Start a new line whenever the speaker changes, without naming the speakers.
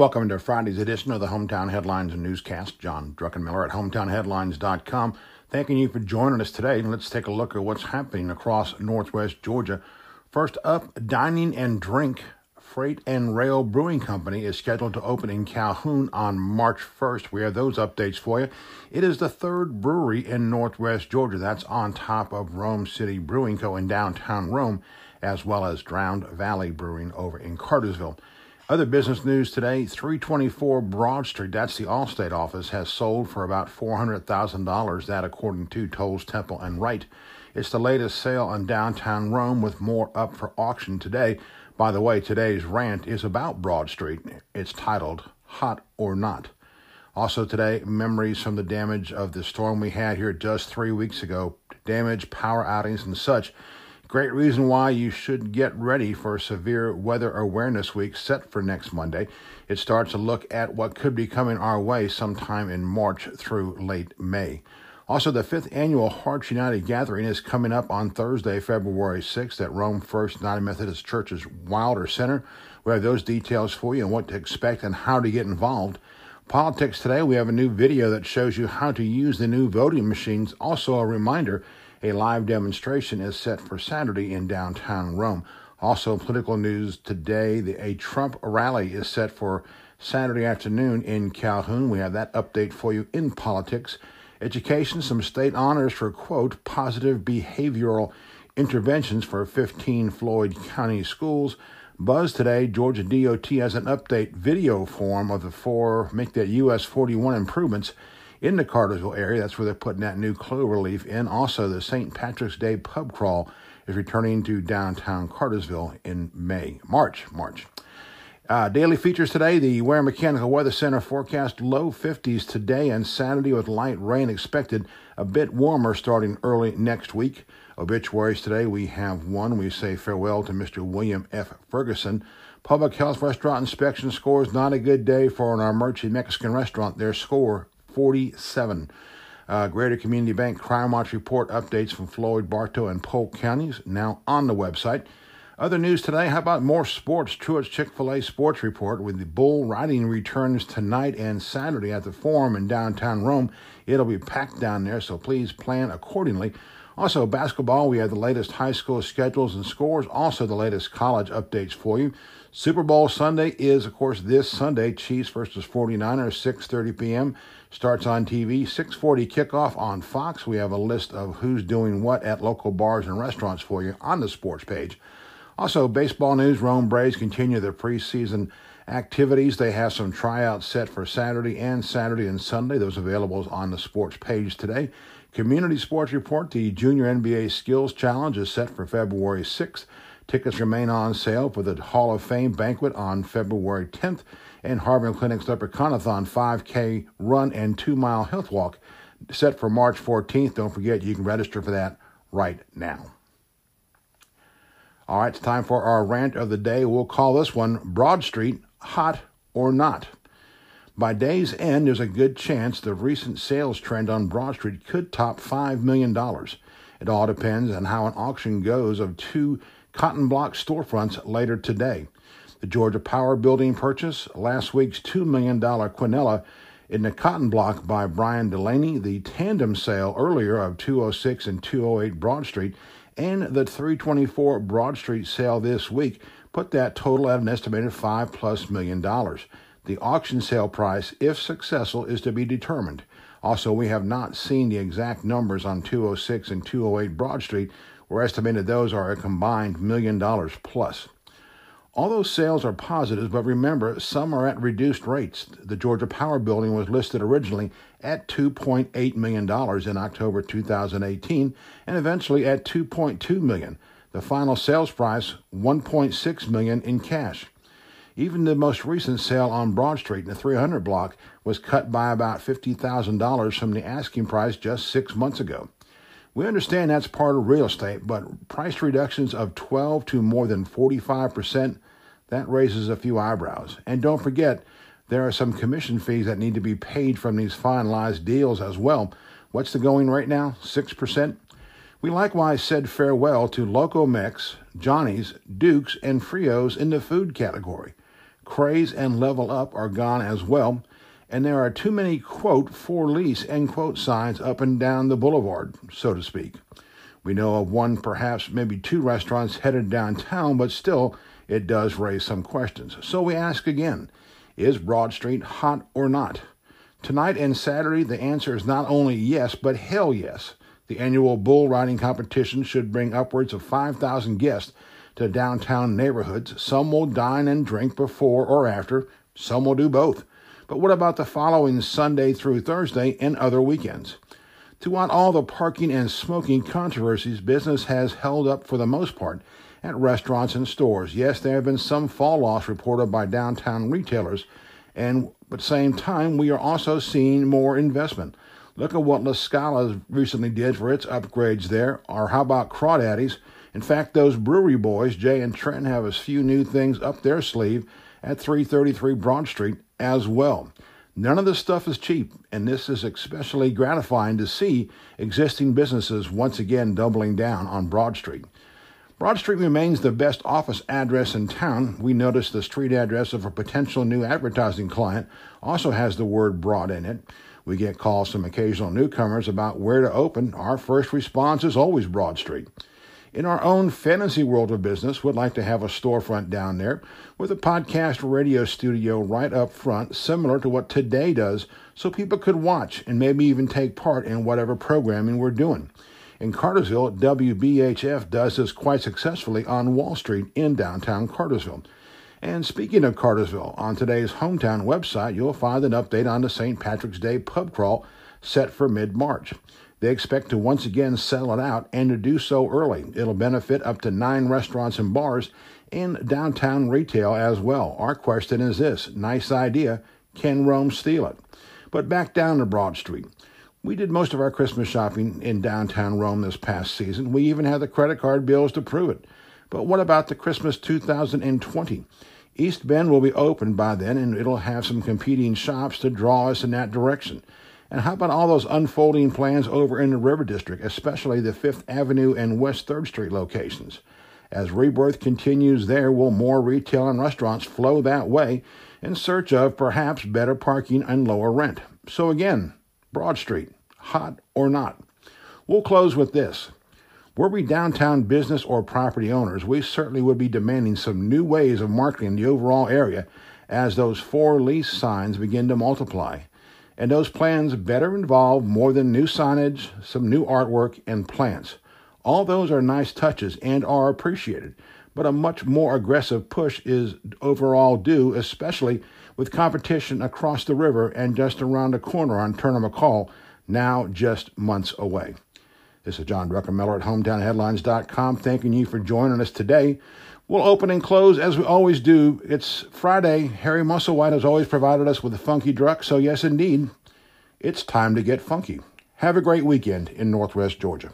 welcome to Friday's edition of the Hometown Headlines and Newscast. John Druckenmiller at hometownheadlines.com. Thanking you for joining us today. And let's take a look at what's happening across Northwest Georgia. First up, Dining and Drink Freight and Rail Brewing Company is scheduled to open in Calhoun on March 1st. We have those updates for you. It is the third brewery in Northwest Georgia. That's on top of Rome City Brewing Co. in downtown Rome, as well as Drowned Valley Brewing over in Cartersville. Other business news today 324 Broad Street, that's the Allstate office, has sold for about $400,000. That, according to Toles Temple and Wright. It's the latest sale in downtown Rome with more up for auction today. By the way, today's rant is about Broad Street. It's titled Hot or Not. Also, today, memories from the damage of the storm we had here just three weeks ago damage, power outings, and such. Great reason why you should get ready for Severe Weather Awareness Week set for next Monday. It starts to look at what could be coming our way sometime in March through late May. Also, the fifth annual Hearts United Gathering is coming up on Thursday, February 6th at Rome First United Methodist Church's Wilder Center. We have those details for you and what to expect and how to get involved. Politics today, we have a new video that shows you how to use the new voting machines. Also, a reminder a live demonstration is set for Saturday in downtown Rome. Also, political news today the, a Trump rally is set for Saturday afternoon in Calhoun. We have that update for you in politics. Education, some state honors for, quote, positive behavioral interventions for 15 Floyd County schools. Buzz today, Georgia DOT has an update video form of the four Make That US 41 improvements in the Cartersville area. That's where they're putting that new clover leaf in. Also, the St. Patrick's Day pub crawl is returning to downtown Cartersville in May, March, March. Uh, daily features today the Ware Mechanical Weather Center forecast low 50s today and Saturday with light rain expected, a bit warmer starting early next week. Obituaries today we have one. We say farewell to Mr. William F. Ferguson. Public Health Restaurant Inspection scores not a good day for an Armuchee Mexican restaurant. Their score 47. Uh, Greater Community Bank Crime Watch report updates from Floyd, Bartow, and Polk counties now on the website. Other news today, how about more sports? Truett's Chick fil A Sports Report with the bull riding returns tonight and Saturday at the Forum in downtown Rome. It'll be packed down there, so please plan accordingly. Also, basketball, we have the latest high school schedules and scores, also the latest college updates for you. Super Bowl Sunday is, of course, this Sunday. Chiefs versus 49ers, 6.30 p.m. Starts on TV, 6.40 kickoff on Fox. We have a list of who's doing what at local bars and restaurants for you on the sports page. Also, baseball news, Rome Braves continue their preseason activities. They have some tryouts set for Saturday and Saturday and Sunday. Those available on the sports page today. Community Sports Report, the Junior NBA Skills Challenge is set for February 6th. Tickets remain on sale for the Hall of Fame banquet on February 10th and Harbin Clinic's Leprechaunathon 5K run and two mile health walk set for March 14th. Don't forget, you can register for that right now. All right, it's time for our rant of the day. We'll call this one Broad Street Hot or Not. By day's end, there's a good chance the recent sales trend on Broad Street could top $5 million. It all depends on how an auction goes of two cotton block storefronts later today. The Georgia Power Building purchase, last week's $2 million Quinella in the cotton block by Brian Delaney, the tandem sale earlier of 206 and 208 Broad Street, and the 324 Broad Street sale this week put that total at an estimated 5 plus million dollars. The auction sale price, if successful, is to be determined. Also, we have not seen the exact numbers on 206 and 208 Broad Street, we're estimating those are a combined million dollars plus. All those sales are positive, but remember, some are at reduced rates. The Georgia Power Building was listed originally at $2.8 million in October 2018 and eventually at 2.2 million. The final sales price, 1.6 million in cash. Even the most recent sale on Broad Street in the 300 block was cut by about $50,000 from the asking price just six months ago. We understand that's part of real estate, but price reductions of 12 to more than 45%, that raises a few eyebrows. And don't forget, there are some commission fees that need to be paid from these finalized deals as well. What's the going rate now? 6%? We likewise said farewell to Loco Mex, Johnny's, Duke's, and Frios in the food category. Craze and Level Up are gone as well, and there are too many, quote, for lease, end quote, signs up and down the boulevard, so to speak. We know of one, perhaps maybe two restaurants headed downtown, but still, it does raise some questions. So we ask again is Broad Street hot or not? Tonight and Saturday, the answer is not only yes, but hell yes. The annual bull riding competition should bring upwards of 5,000 guests to downtown neighborhoods. Some will dine and drink before or after, some will do both. But what about the following Sunday through Thursday and other weekends? Throughout all the parking and smoking controversies, business has held up for the most part at restaurants and stores. Yes, there have been some fall offs reported by downtown retailers, and at the same time, we are also seeing more investment. Look at what La Scala recently did for its upgrades there, or how about Crawdaddy's? In fact, those brewery boys, Jay and Trent, have a few new things up their sleeve at 333 Broad Street as well. None of this stuff is cheap, and this is especially gratifying to see existing businesses once again doubling down on Broad Street. Broad Street remains the best office address in town. We noticed the street address of a potential new advertising client also has the word broad in it. We get calls from occasional newcomers about where to open. Our first response is always Broad Street. In our own fantasy world of business, we'd like to have a storefront down there with a podcast radio studio right up front, similar to what today does, so people could watch and maybe even take part in whatever programming we're doing. In Cartersville, WBHF does this quite successfully on Wall Street in downtown Cartersville. And speaking of Cartersville, on today's hometown website, you'll find an update on the St. Patrick's Day pub crawl set for mid March. They expect to once again sell it out and to do so early. It'll benefit up to nine restaurants and bars in downtown retail as well. Our question is this nice idea. Can Rome steal it? But back down to Broad Street. We did most of our Christmas shopping in downtown Rome this past season. We even had the credit card bills to prove it. But what about the Christmas 2020? East Bend will be open by then, and it'll have some competing shops to draw us in that direction. And how about all those unfolding plans over in the River District, especially the Fifth Avenue and West 3rd Street locations? As rebirth continues there, will more retail and restaurants flow that way in search of perhaps better parking and lower rent? So again, Broad Street, hot or not? We'll close with this. Were we downtown business or property owners, we certainly would be demanding some new ways of marketing the overall area as those four lease signs begin to multiply and those plans better involve more than new signage, some new artwork, and plants. All those are nice touches and are appreciated, but a much more aggressive push is overall due, especially with competition across the river and just around the corner on Turner McCall, now just months away. This is John Druckenmiller at HometownHeadlines.com, thanking you for joining us today. We'll open and close as we always do. It's Friday. Harry Musselwhite has always provided us with a funky druck, so yes, indeed, it's time to get funky. Have a great weekend in Northwest Georgia.